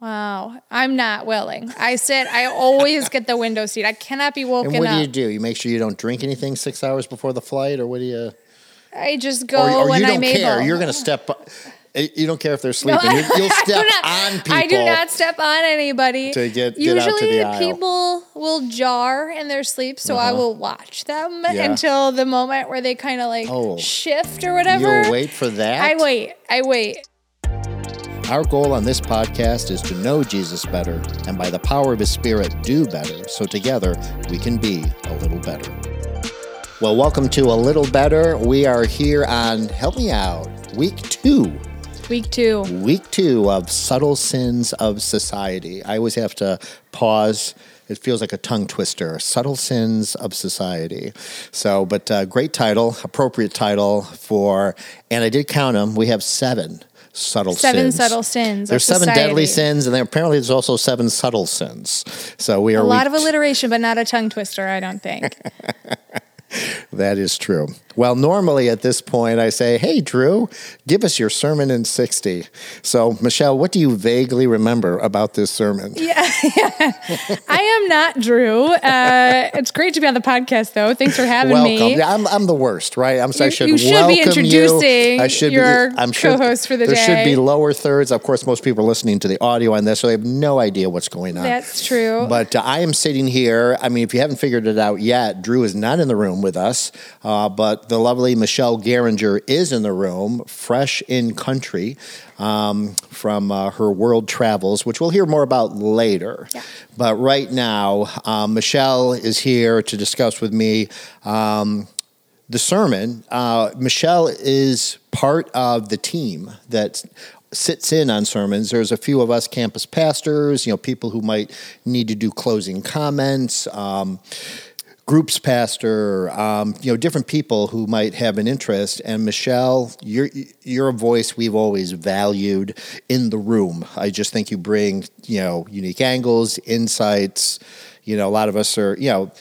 Wow, I'm not willing. I sit. I always get the window seat. I cannot be woken And what do you do? You make sure you don't drink anything six hours before the flight, or what do you? I just go Or, or when you don't I'm care. able. You're going to step. You don't care if they're No, sleeping. you, you'll step not- on people. I do not step on anybody. To get- get Usually, out to the aisle. people will jar in their sleep, so I will watch them Uh-huh. Yeah. until the moment where they kind of like Oh. shift or whatever. You'll wait for that. I wait. I wait. Our goal on this podcast is to know Jesus better and by the power of his spirit do better so together we can be a little better. Well, welcome to A Little Better. We are here on Help Me Out, week two. Week two. Week two of Subtle Sins of Society. I always have to pause. It feels like a tongue twister. Subtle Sins of Society. So, but uh, great title, appropriate title for, and I did count them. We have seven subtle Seven sins. subtle sins. There's seven deadly sins, and then apparently there's also seven subtle sins. So we are A lot of alliteration, but not a tongue twister. I don't think. That is true. Well, normally at this point, I say, Hey, Drew, give us your sermon in 60. So, Michelle, what do you vaguely remember about this sermon? Yeah. I am not Drew. Uh, it's great to be on the podcast, though. Thanks for having Welcome. me. Yeah, I'm, I'm the worst, right? I'm, so I should you should be welcome introducing you. I should your be, I'm sure co-host for the day. there should be lower thirds. Of course, most people are listening to the audio on this, so they have no idea what's going on. That's true. But uh, I am sitting here. I mean, if you haven't figured it out yet, Drew is not in the room with us, uh, but the lovely Michelle Garinger is in the room, fresh in country um, from uh, her world travels, which we'll hear more about later. Yeah. But right now, um, Michelle is here to discuss with me. Um, the sermon, uh, Michelle is part of the team that sits in on sermons. There's a few of us campus pastors, you know, people who might need to do closing comments. Um, groups pastor, um, you know, different people who might have an interest. And Michelle, you're you're a voice we've always valued in the room. I just think you bring you know unique angles, insights. You know, a lot of us are you know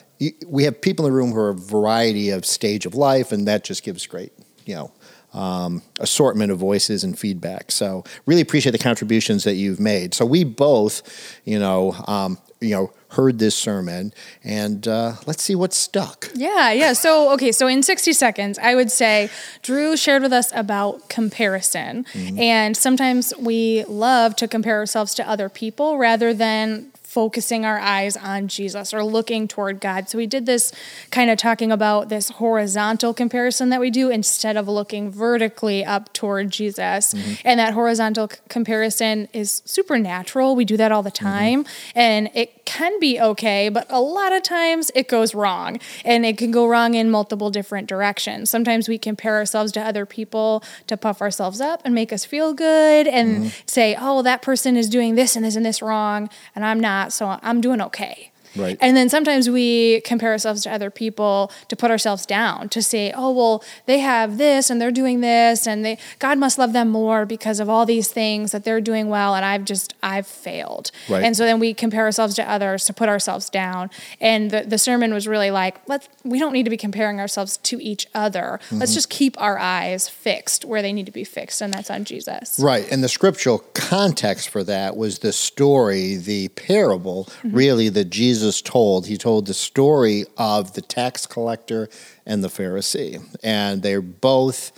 we have people in the room who are a variety of stage of life, and that just gives great you know. Um, assortment of voices and feedback. So really appreciate the contributions that you've made. So we both, you know, um, you know, heard this sermon, and uh, let's see what stuck. Yeah, yeah. So, okay, so in 60 seconds, I would say Drew shared with us about comparison. Mm-hmm. And sometimes we love to compare ourselves to other people rather than focusing our eyes on Jesus or looking toward God. So we did this kind of talking about this horizontal comparison that we do instead of looking vertically up toward Jesus. Mm-hmm. And that horizontal c- comparison is supernatural. We do that all the Mm-hmm. time and it can be okay, but a lot of times it goes wrong and it can go wrong in multiple different directions. Sometimes we compare ourselves to other people to puff ourselves up and make us feel good and Mm-hmm. say, "Oh, that person is doing this and this and this wrong and I'm not, so I'm doing okay." Right. And then sometimes we compare ourselves to other people to put ourselves down, to say, oh, well, they have this and they're doing this, and they God must love them more because of all these things that they're doing well, and I've just, I've failed. Right. And so then we compare ourselves to others to put ourselves down. And the, the sermon was really like, let's, we don't need to be comparing ourselves to each other. Mm-hmm. Let's just keep our eyes fixed where they need to be fixed, and that's on Jesus. Right. And the scriptural context for that was the story, the parable, Mm-hmm. really, that Jesus told. He told the story of the tax collector and the Pharisee. And they're both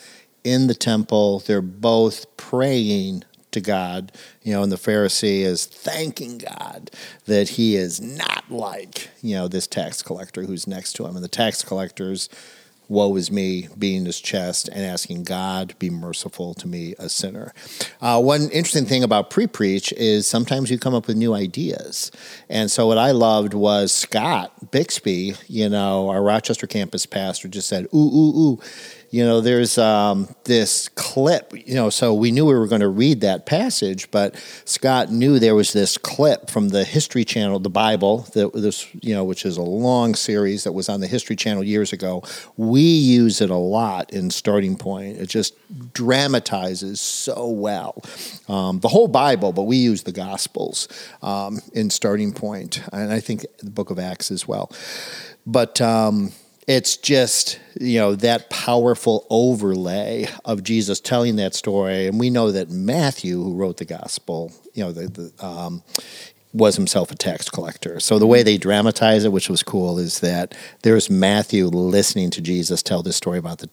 in the temple, they're both praying to God, you know, and the Pharisee is thanking God that he is not like, you know, this tax collector who's next to him. And the tax collector's woe is me, beating his chest and asking God, be merciful to me, a sinner. Uh, one interesting thing about pre preach is sometimes you come up with new ideas. And so what I loved was Scott Bixby, you know, our Rochester campus pastor, just said, ooh, ooh, ooh. You know, there's um, this clip, you know, so we knew we were going to read that passage, but Scott knew there was this clip from the History Channel, the Bible, that this, you know, which is a long series that was on the History Channel years ago. We use it a lot in Starting Point. It just dramatizes so well um, the whole Bible, but we use the Gospels um, in Starting Point, and I think the Book of Acts as well. But um, it's just you know that powerful overlay of Jesus telling that story, and we know that Matthew, who wrote the gospel, you know, the, the um, was himself a tax collector. So the way they dramatize it, which was cool, is that there's Matthew listening to Jesus tell this story about the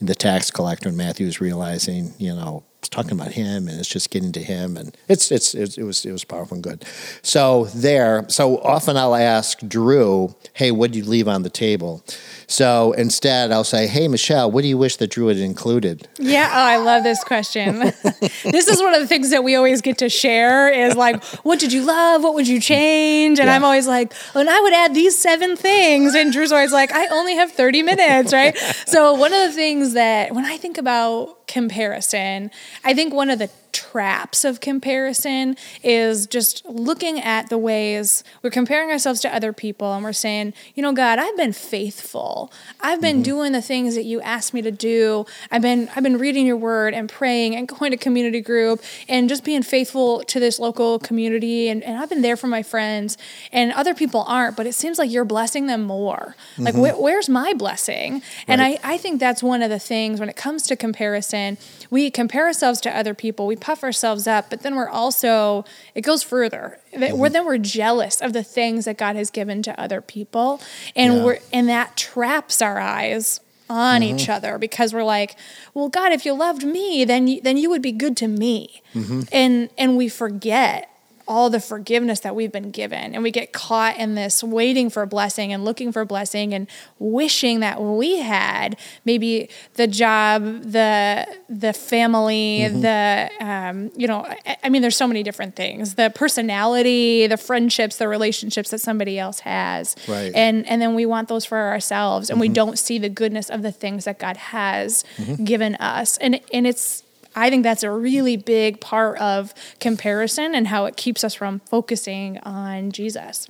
the tax collector, and Matthew's realizing, you know, it's talking about him, and it's just getting to him, and it's it's, it's it was it was powerful and good. So there, so often I'll ask Drew, "Hey, what did you leave on the table?" So instead, I'll say, "Hey, Michelle, what do you wish that Drew had included?" Yeah, oh, I love this question. this is one of the things that we always get to share is like, what did you love? What would you change? And Yeah. I'm always like, oh, and I would add these seven things. And Drew's always like, I only have 30 minutes, right? so one of the things that when I think about comparison, I think one of the traps of comparison is just looking at the ways we're comparing ourselves to other people and we're saying, you know, God, I've been faithful. I've been mm-hmm. doing the things that you asked me to do. I've been I've been reading your word and praying and going to community group and just being faithful to this local community and, and I've been there for my friends and other people aren't, but it seems like you're blessing them more. Like mm-hmm. wh- where's my blessing? And Right. I, I think that's one of the things when it comes to comparison, we compare ourselves to other people, we puff ourselves up, but then we're also, it goes further. That We're, mm-hmm. then we're jealous of the things that God has given to other people. And Yeah. we're and that traps our eyes on each mm-hmm. other because we're like, well, God, if you loved me, then you, then you would be good to me. Mm-hmm. And and we forget all the forgiveness that we've been given. And we get caught in this waiting for blessing and looking for blessing and wishing that we had maybe the job the the family mm-hmm. the um, you know I, I mean there's so many different things the personality the friendships the relationships that somebody else has. Right. and and then we want those for ourselves and we mm-hmm. don't see the goodness of the things that god has mm-hmm. given us. And and it's I think that's a really big part of comparison and how it keeps us from focusing on Jesus.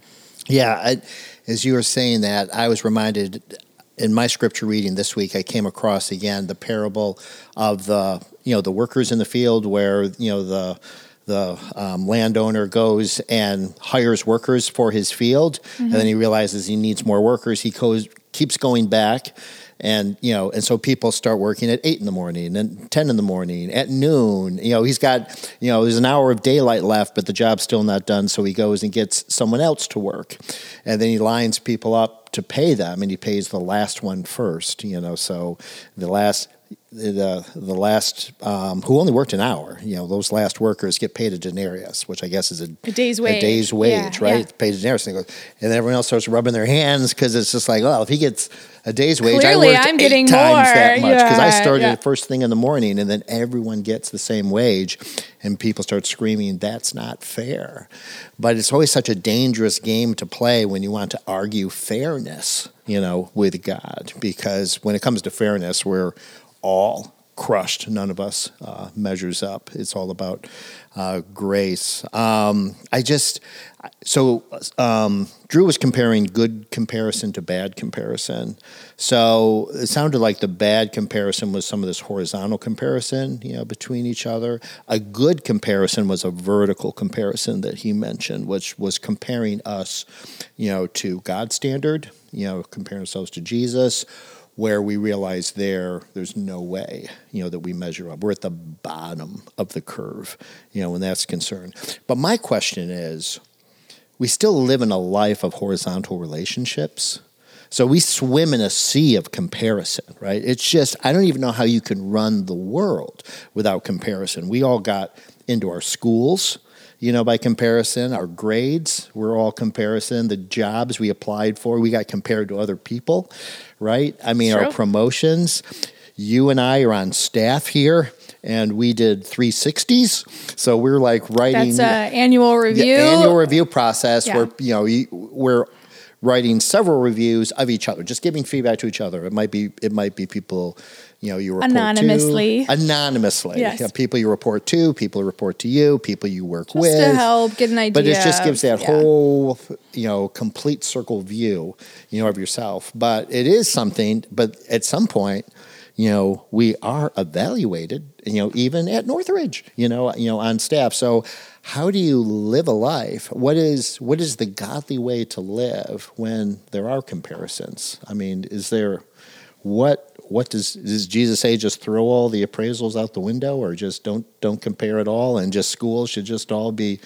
Yeah, I, as you were saying that, I was reminded in my scripture reading this week. I came across again the parable of the you know the workers in the field, where you know the the um, landowner goes and hires workers for his field, and then he realizes he needs more workers. He goes keeps going back. And you know, and so people start working at eight in the morning and ten in the morning, at noon. You know, he's got you know, there's an hour of daylight left, but the job's still not done. So he goes and gets someone else to work, and then he lines people up to pay them, and he pays the last one first. You know, so the last the the last um, who only worked an hour. You know, those last workers get paid a denarius, which I guess is a, A day's A wage. day's Yeah, wage, right? yeah. Paid a denarius, and, they go, and everyone else starts rubbing their hands because it's just like, well, if he gets a day's wage, Clearly, I worked I'm eight getting times that much because I started yeah. first thing in the morning, and then everyone gets the same wage, and people start screaming, "That's not fair!" But it's always such a dangerous game to play when you want to argue fairness, you know, with God, because when it comes to fairness, we're all crushed. None of us uh, measures up. It's all about uh, grace. Um, I just so um, Drew was comparing good comparison to bad comparison. So it sounded like the bad comparison was some of this horizontal comparison, you know, between each other. A good comparison was a vertical comparison that he mentioned, which was comparing us, you know, to God's standard, you know, comparing ourselves to Jesus where we realize there there's no way you know that we measure up. We're at the bottom of the curve you know when that's concerned. But my question is we still live in a life of horizontal relationships. So we swim in a sea of comparison right? It's just i don't even know how you can run the world without comparison. We all got into our schools you know, by comparison, our grades were all comparison. The jobs we applied for, we got compared to other people, right? I mean, our promotions. You and I are on staff here, and we did 360s. So we're like writing That's an annual the review. annual review process Yeah. where you know we're writing several reviews of each other, just giving feedback to each other. It might be it might be people you know you report Anonymously. to anonymously. Yes. Yeah, people you report to, people report to you, people you work just with to help get an idea. but it just gives that yeah. whole you know complete circle view you know of yourself but it is something but at some point you know, we are evaluated, you know, even at Northridge, you know, you know, on staff. So how do you live a life? What is what is the godly way to live when there are comparisons? I mean, is there what what does does Jesus say? Just throw all the appraisals out the window, or just don't don't compare at all, and just schools should just all be,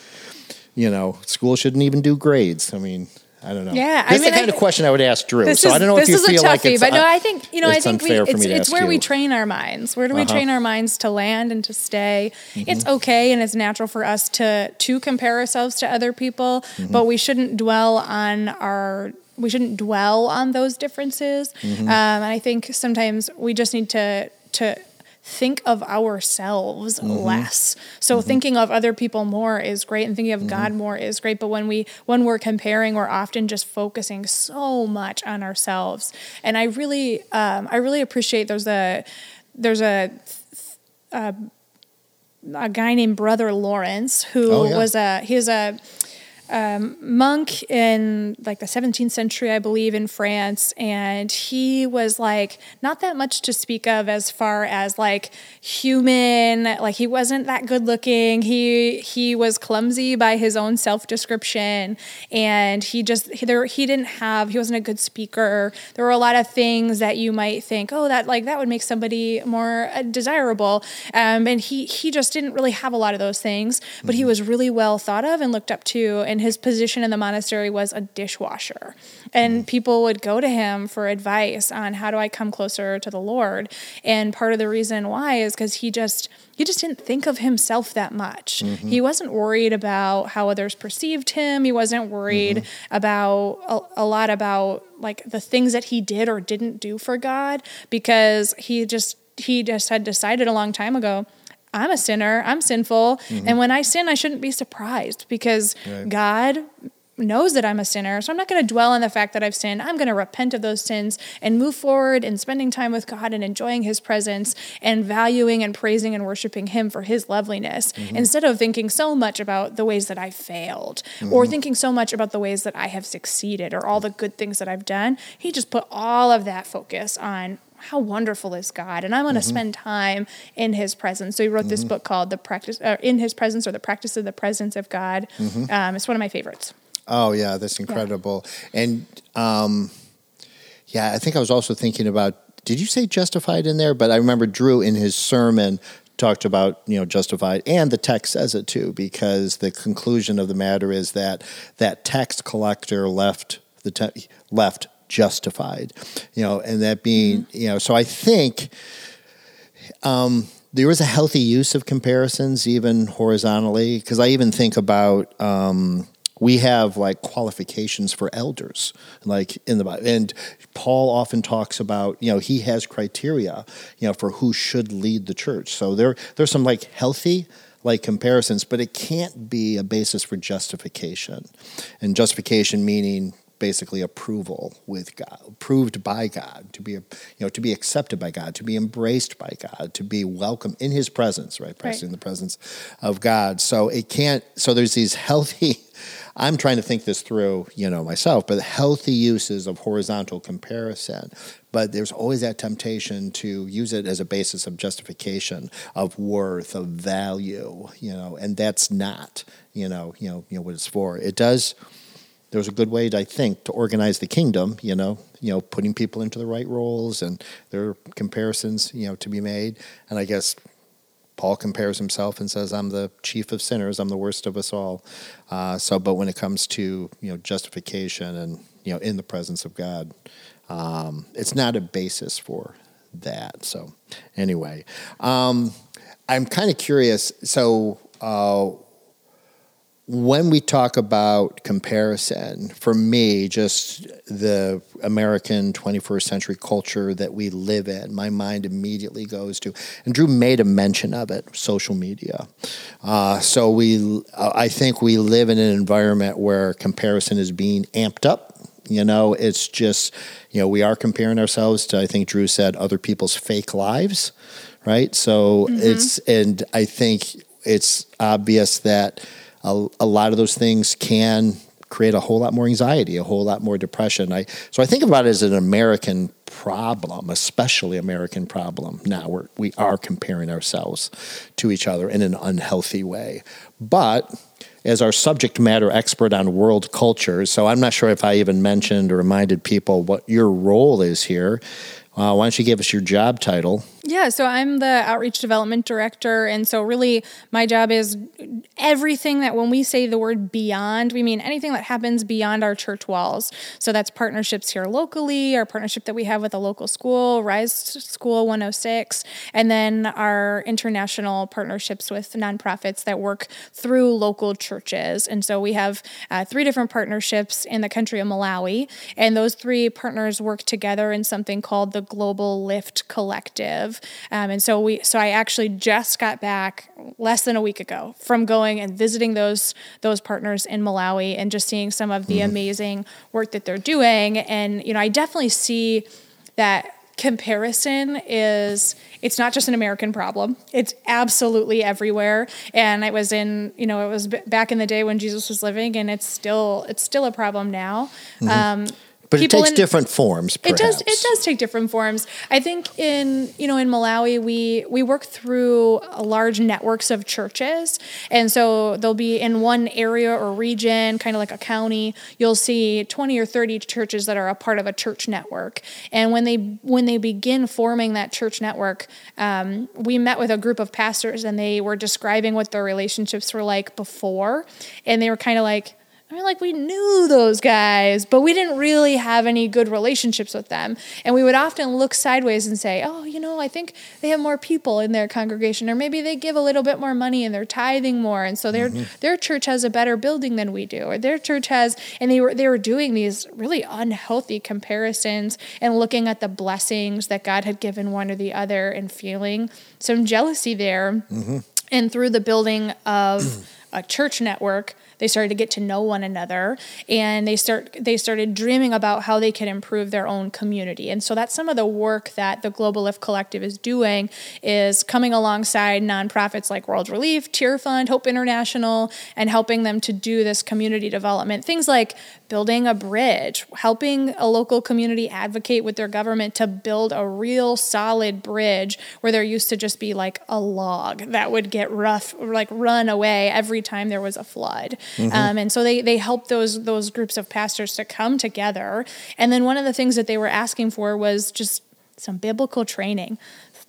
you know, school shouldn't even do grades. I mean, I don't know. Yeah, that's I mean, the kind I- of question I would ask Drew. This So is, I don't know if you is feel toughie, like it's but no, I think you know. I think we, it's it's where we train our minds. Where do we Uh-huh. train our minds to land and to stay? Mm-hmm. It's okay and it's natural for us to to compare ourselves to other people, Mm-hmm. but we shouldn't dwell on our. We shouldn't dwell on those differences. Mm-hmm. Um, and I think sometimes we just need to to think of ourselves Mm-hmm. less. So thinking of other people more is great and thinking of Mm-hmm. God more is great, but when we when we're comparing, we're often just focusing so much on ourselves. And I really um, I really appreciate there's a there's a a, a guy named Brother Lawrence who Oh, yeah. was a he's a um, monk in like the 17th century, I believe, in France, and he was like not that much to speak of as far as like human. Like he wasn't that good looking. He he was clumsy by his own self description, and he just he, there he didn't have he wasn't a good speaker. There were a lot of things that you might think, oh, that like that would make somebody more uh, desirable, um, and he he just didn't really have a lot of those things. But he was really well thought of and looked up to, and his position in the monastery was a dishwasher, and mm. people would go to him for advice on how do I come closer to the Lord. And part of the reason why is because he just he just didn't think of himself that much. Mm-hmm. He wasn't worried about how others perceived him. He wasn't worried mm-hmm. about a, a lot about like the things that he did or didn't do for God because he just he just had decided a long time ago I'm a sinner, I'm sinful, mm-hmm. and when I sin I shouldn't be surprised because Right. God knows that I'm a sinner. So I'm not going to dwell on the fact that I've sinned. I'm going to repent of those sins and move forward in spending time with God and enjoying his presence and valuing and praising and worshiping him for his loveliness mm-hmm. instead of thinking so much about the ways that I failed or mm-hmm. thinking so much about the ways that I have succeeded or all the good things that I've done. He just put all of that focus on how wonderful is God, and I'm going to spend time in His presence. So he wrote this book called "The Practice uh, in His Presence" or "The Practice of the Presence of God." Um, it's one of my favorites. Oh yeah, that's incredible. And um, yeah, I think I was also thinking about. Did you say justified in there? But I remember Drew in his sermon talked about you know justified, and the text says it too, because the conclusion of the matter is that that tax collector left the te- left justified, you know, and that being you know. So I think um, there is a healthy use of comparisons, even horizontally, because I even think about um, we have like qualifications for elders, like in the Bible, and Paul often talks about you know he has criteria, you know, for who should lead the church. So there there's some like healthy like comparisons, but it can't be a basis for justification, and justification meaning basically approval with God, approved by God, to be you know to be accepted by God, to be embraced by God, to be welcome in His presence, right? Pressing Right. the presence of God. So it can't. So there's these healthy. I'm trying to think this through, you know, myself, but healthy uses of horizontal comparison. But there's always that temptation to use it as a basis of justification, of worth, of value, you know, and that's not, you know, you know, you know what it's for. It does there's a good way, I think, to organize the kingdom. You know, you know, putting people into the right roles, and there are comparisons, you know, to be made. And I guess Paul compares himself and says, "I'm the chief of sinners. I'm the worst of us all." Uh, so, but when it comes to you know justification and you know in the presence of God, um, it's not a basis for that. So, anyway, um, I'm kind of curious. So. Uh, when we talk about comparison, for me, just the American 21st century culture that we live in, my mind immediately goes to, and Drew made a mention of it, social media. Uh, so we, I think we live in an environment where comparison is being amped up. You know, it's just, you know, we are comparing ourselves to, I think Drew said, other people's fake lives, right? So it's, and I think it's obvious that a, a lot of those things can create a whole lot more anxiety, a whole lot more depression. I so I think about it as an American problem, especially American problem. Now we're, we are comparing ourselves to each other in an unhealthy way. But as our subject matter expert on world cultures, so I'm not sure if I even mentioned or reminded people what your role is here. Uh, why don't you give us your job title? Yeah, so I'm the outreach development director. And so, really, my job is everything that when we say the word beyond, we mean anything that happens beyond our church walls. So, that's partnerships here locally, our partnership that we have with a local school, Rise School 106, and then our international partnerships with nonprofits that work through local churches. And so, we have uh, three different partnerships in the country of Malawi. And those three partners work together in something called the Global Lift Collective. Um, and so we, so I actually just got back less than a week ago from going and visiting those those partners in Malawi and just seeing some of the mm-hmm. amazing work that they're doing. And you know, I definitely see that comparison is it's not just an american problem it's absolutely everywhere and it was in you know it was back in the day when jesus was living and it's still it's still a problem now mm-hmm. um, but it takes in, different forms. Perhaps. It does. It does take different forms. I think in you know in Malawi we we work through large networks of churches, and so they'll be in one area or region, kind of like a county. You'll see twenty or thirty churches that are a part of a church network, and when they when they begin forming that church network, um, we met with a group of pastors, and they were describing what their relationships were like before, and they were kind of like I mean, like we knew those guys, but we didn't really have any good relationships with them. And we would often look sideways and say, oh, you know, I think they have more people in their congregation, or maybe they give a little bit more money and they're tithing more. And so their, mm-hmm. their church has a better building than we do, or their church has, and they were, they were doing these really unhealthy comparisons and looking at the blessings that God had given one or the other and feeling some jealousy there. Mm-hmm. And through the building of a church network, they started to get to know one another and they start they started dreaming about how they could improve their own community. And so that's some of the work that the Global Lift Collective is doing is coming alongside nonprofits like World Relief, Tear Fund, Hope International and helping them to do this community development. Things like building a bridge, helping a local community advocate with their government to build a real solid bridge where there used to just be like a log that would get rough like run away every time there was a flood. Mm-hmm. Um, and so they they helped those those groups of pastors to come together. And then one of the things that they were asking for was just some biblical training.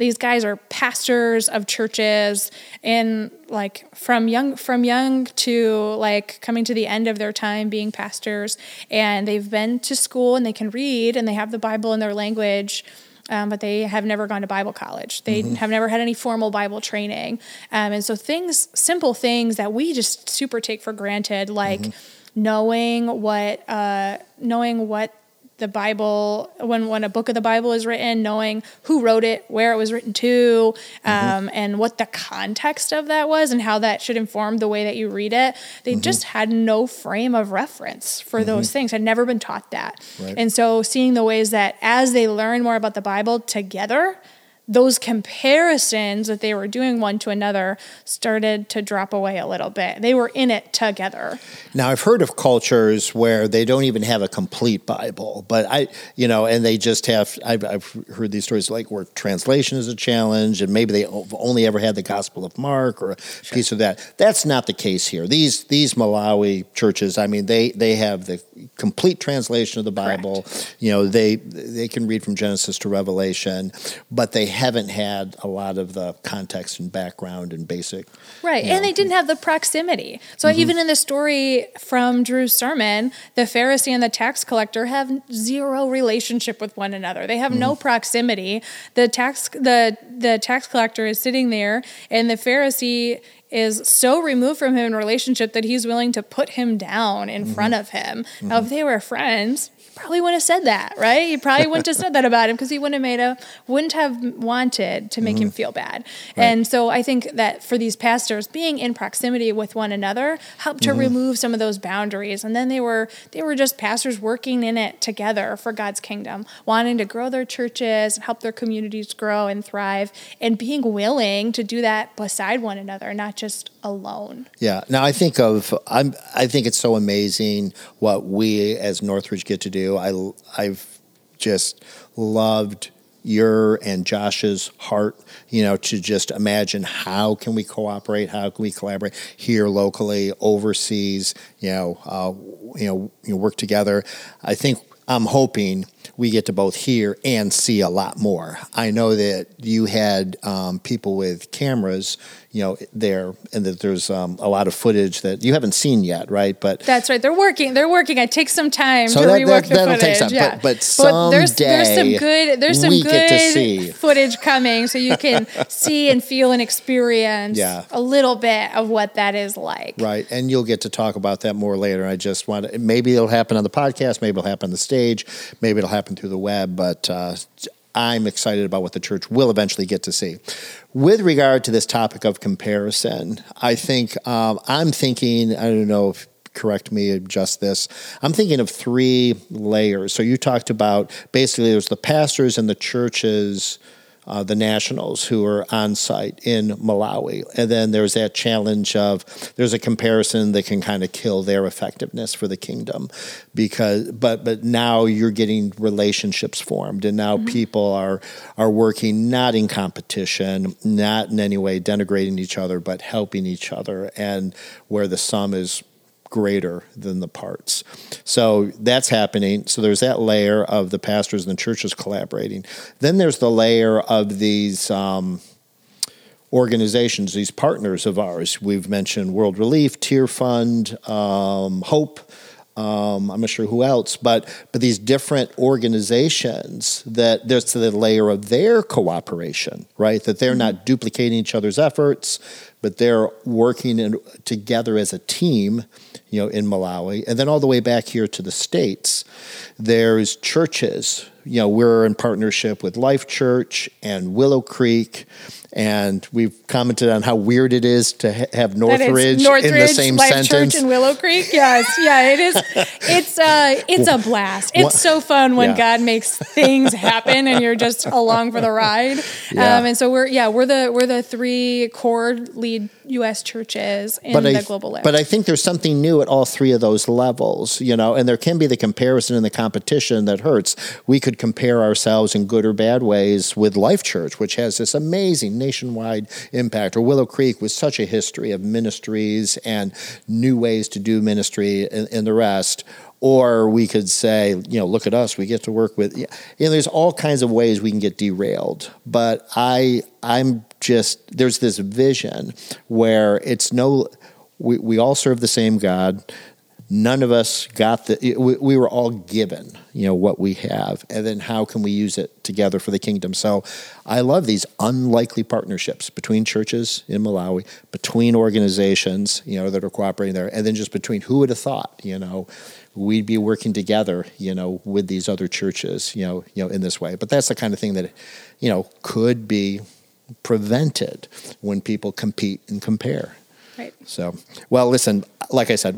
These guys are pastors of churches and like from young from young to like coming to the end of their time being pastors and they've been to school and they can read and they have the Bible in their language um, but they have never gone to Bible college. They mm-hmm. have never had any formal Bible training. Um, and so things, simple things that we just super take for granted, like mm-hmm. knowing what, uh, knowing what the Bible, when, when a book of the Bible is written, knowing who wrote it, where it was written to, um, mm-hmm. and what the context of that was, and how that should inform the way that you read it. They mm-hmm. just had no frame of reference for mm-hmm. those things, had never been taught that. Right. And so seeing the ways that as they learn more about the Bible together, those comparisons that they were doing one to another started to drop away a little bit. They were in it together. Now, I've heard of cultures where they don't even have a complete Bible, but I, you know, and they just have, I've, I've heard these stories like where translation is a challenge and maybe they only ever had the Gospel of Mark or a sure. piece of that. That's not the case here. These, these Malawi churches, I mean, they, they have the complete translation of the Bible. Correct. You know, they, they can read from Genesis to Revelation, but they haven't had a lot of the context and background and basic. Right. And know. they didn't have the proximity. So mm-hmm. even in the story from Drew's sermon, the Pharisee and the tax collector have zero relationship with one another. They have mm-hmm. no proximity. The tax the the tax collector is sitting there and the Pharisee is so removed from him in relationship that he's willing to put him down in mm-hmm. front of him. Mm-hmm. Now, if they were friends, probably wouldn't have said that, right? He probably wouldn't have said that about him because he wouldn't have made a wouldn't have wanted to make mm-hmm. him feel bad. Right. And so I think that for these pastors, being in proximity with one another helped to mm-hmm. remove some of those boundaries. And then they were they were just pastors working in it together for God's kingdom, wanting to grow their churches and help their communities grow and thrive, and being willing to do that beside one another, not just alone. Yeah. Now I think of I'm I think it's so amazing what we as Northridge get to do. I I've just loved your and Josh's heart, you know, to just imagine how can we cooperate, how can we collaborate here locally, overseas, you know, uh, you know, you know, work together. I think I'm hoping we get to both hear and see a lot more. I know that you had um, people with cameras, you know, there, and that there's um, a lot of footage that you haven't seen yet, right? But that's right. They're working. They're working. It takes some time so to that, rework that, the footage. Take some, yeah. But, but someday there's, there's some good there's some good footage coming, so you can see and feel and experience yeah. a little bit of what that is like. Right, and you'll get to talk about that more later. I just want to, maybe it'll happen on the podcast, maybe it'll happen on the stage, maybe it'll happen through the web, but. Uh, I'm excited about what the church will eventually get to see. With regard to this topic of comparison, I think um, I'm thinking, I don't know if correct me just this i'm thinking of three layers so you talked about basically there's the pastors and the churches uh, the nationals who are on site in Malawi. And then there's that challenge of there's a comparison that can kind of kill their effectiveness for the kingdom because but but now you're getting relationships formed and now mm-hmm. people are are working not in competition, not in any way denigrating each other, but helping each other and where the sum is greater than the parts. So that's happening. So there's that layer of the pastors and the churches collaborating. Then there's the layer of these um, organizations, these partners of ours. We've mentioned World Relief, Tear Fund, um, Hope. Um, I'm not sure who else, but but these different organizations that there's the layer of their cooperation, right? That they're not duplicating each other's efforts, but they're working in, together as a team you know, in Malawi. And then all the way back here to the States, there's churches. You know, we're in partnership with Life Church and Willow Creek and we've commented on how weird it is to ha- have Northridge, Northridge in the same Life sentence. Church and Willow Creek. Yes, yeah, it is. It's uh, it's a blast. It's so fun when yeah. God makes things happen and you're just along for the ride. Yeah. Um, and so we're yeah we're the we're the three core lead U.S. churches in but the I, global But I think there's something new at all three of those levels, you know, and there can be the comparison and the competition that hurts. We could compare ourselves in good or bad ways with Life Church, which has this amazing nationwide impact, or Willow Creek with such a history of ministries and new ways to do ministry and, and the rest. Or we could say, you know, look at us. We get to work with. You know, there's all kinds of ways we can get derailed. But I, I'm just there's this vision where it's no. We, we all serve the same God none of us got the we, we, were all given you know what we have and then how can we use it together for the kingdom? So i love these unlikely partnerships between churches in malawi between organizations you know that are cooperating there and then just between who would have thought you know we'd be working together you know with these other churches you know you know in this way. But that's the kind of thing that you know could be prevented when people compete and compare Right. So, well, listen, like I said,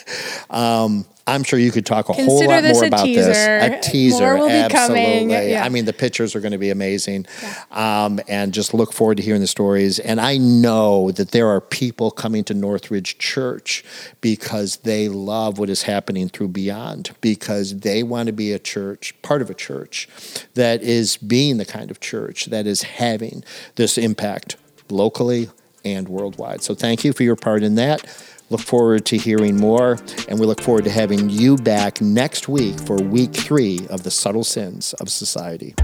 um, I'm sure you could talk a Consider whole lot more about teaser. this. A teaser, more will absolutely. Be coming. Yeah. I mean, the pictures are going to be amazing, yeah. um, and just look forward to hearing the stories. And I know that there are people coming to Northridge Church because they love what is happening through Beyond, because they want to be a church, part of a church that is being the kind of church that is having this impact locally and worldwide. So thank you for your part in that. Look forward to hearing more, and we look forward to having you back next week for week three of the subtle sins of society.